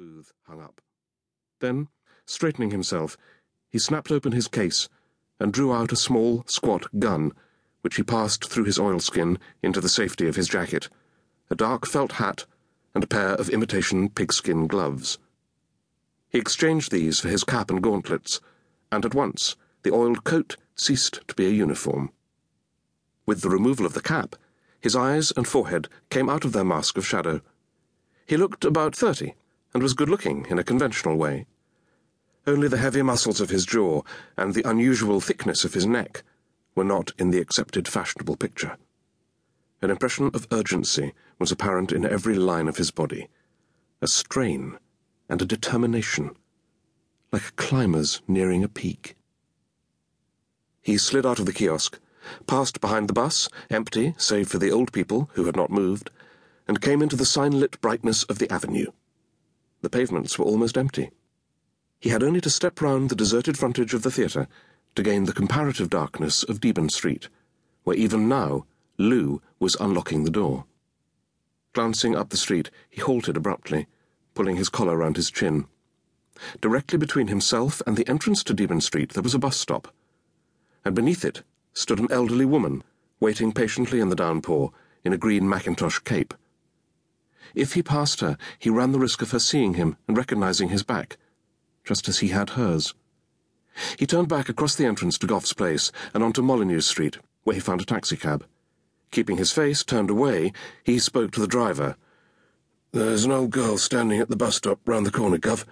booth hung up. Then, straightening himself, he snapped open his case and drew out a small, squat gun, which he passed through his oilskin into the safety of his jacket, a dark felt hat, and a pair of imitation pigskin gloves. He exchanged these for his cap and gauntlets, and at once the oiled coat ceased to be a uniform. With the removal of the cap, his eyes and forehead came out of their mask of shadow. He looked about thirty, and was good looking in a conventional way. Only the heavy muscles of his jaw and the unusual thickness of his neck were not in the accepted fashionable picture. An impression of urgency was apparent in every line of his body, a strain and a determination, like a climber's nearing a peak. He slid out of the kiosk, passed behind the bus, empty save for the old people who had not moved, and came into the sign-lit brightness of the avenue. The pavements were almost empty. He had only to step round the deserted frontage of the theatre to gain the comparative darkness of Deben Street, where even now Lou was unlocking the door. Glancing up the street, he halted abruptly, pulling his collar round his chin. Directly between himself and the entrance to Deben Street there was a bus stop, and beneath it stood an elderly woman, waiting patiently in the downpour in a green mackintosh cape. If he passed her, he ran the risk of her seeing him and recognizing his back, just as he had hers. He turned back across the entrance to Goff's Place and onto Molyneux Street, where he found a taxicab. Keeping his face turned away, he spoke to the driver. There's an old girl standing at the bus stop round the corner, Gov.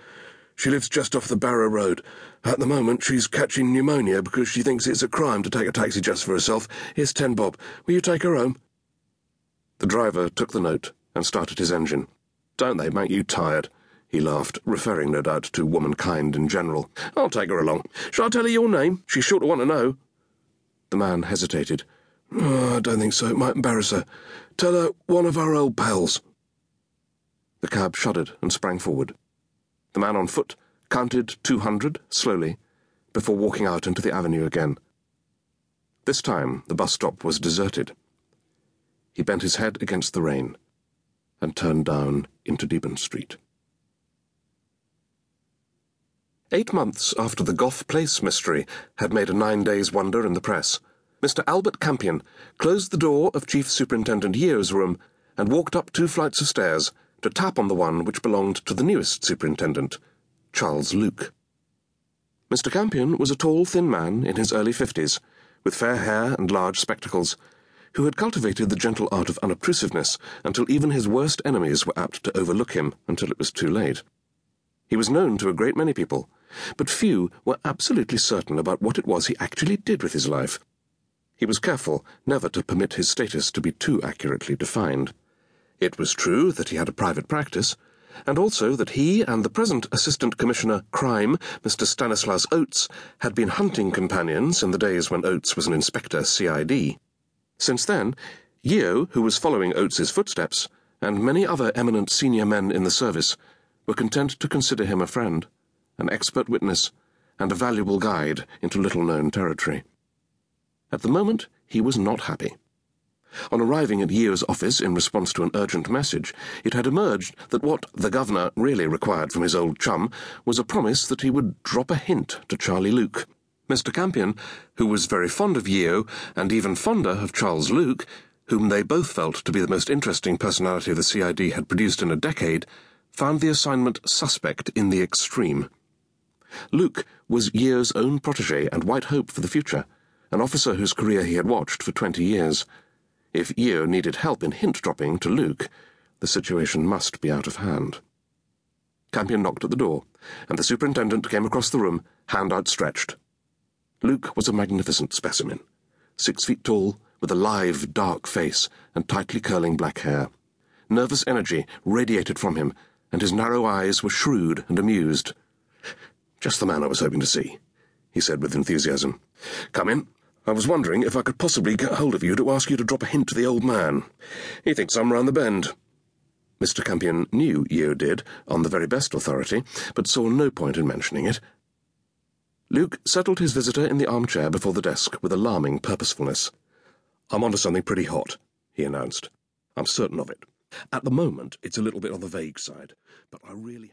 She lives just off the Barrow Road. At the moment, she's catching pneumonia because she thinks it's a crime to take a taxi just for herself. Here's ten bob. Will you take her home? The driver took the note and started his engine. Don't they make you tired? He laughed, referring no doubt to womankind in general. I'll take her along. Shall I tell her your name? She's sure to want to know. The man hesitated. Oh, I don't think so. It might embarrass her. Tell her one of our old pals. The cab shuddered and sprang forward. The man on foot counted 200 slowly before walking out into the avenue again. This time the bus stop was deserted. He bent his head against the rain and turned down into Deben Street. Eight months after the Goff Place mystery had made a nine days wonder in the press, Mr. Albert Campion closed the door of Chief Superintendent Yeo's room and walked up two flights of stairs to tap on the one which belonged to the newest superintendent, Charles Luke. Mr. Campion was a tall, thin man in his early fifties, with fair hair and large spectacles, who had cultivated the gentle art of unobtrusiveness until even his worst enemies were apt to overlook him until it was too late. He was known to a great many people, but few were absolutely certain about what it was he actually did with his life. He was careful never to permit his status to be too accurately defined. It was true that he had a private practice, and also that he and the present Assistant Commissioner Crime, Mr. Stanislaus Oates, had been hunting companions in the days when Oates was an inspector CID. Since then, Yeo, who was following Oates's footsteps, and many other eminent senior men in the service, were content to consider him a friend, an expert witness, and a valuable guide into little known territory. At the moment, he was not happy. On arriving at Yeo's office in response to an urgent message, it had emerged that what the governor really required from his old chum was a promise that he would drop a hint to Charlie Luke. Mr. Campion, who was very fond of Yeo and even fonder of Charles Luke, whom they both felt to be the most interesting personality the CID had produced in a decade, found the assignment suspect in the extreme. Luke was Yeo's own protege and white hope for the future, an officer whose career he had watched for twenty years. If Yeo needed help in hint dropping to Luke, the situation must be out of hand. Campion knocked at the door, and the superintendent came across the room, hand outstretched. Luke was a magnificent specimen, six feet tall, with a live, dark face and tightly curling black hair. Nervous energy radiated from him, and his narrow eyes were shrewd and amused. Just the man I was hoping to see, he said with enthusiasm. Come in. I was wondering if I could possibly get hold of you to ask you to drop a hint to the old man. He thinks I'm round the bend. Mr. Campion knew Yeo did, on the very best authority, but saw no point in mentioning it. Luke settled his visitor in the armchair before the desk with alarming purposefulness. I'm onto something pretty hot, he announced. I'm certain of it. At the moment, it's a little bit on the vague side, but I really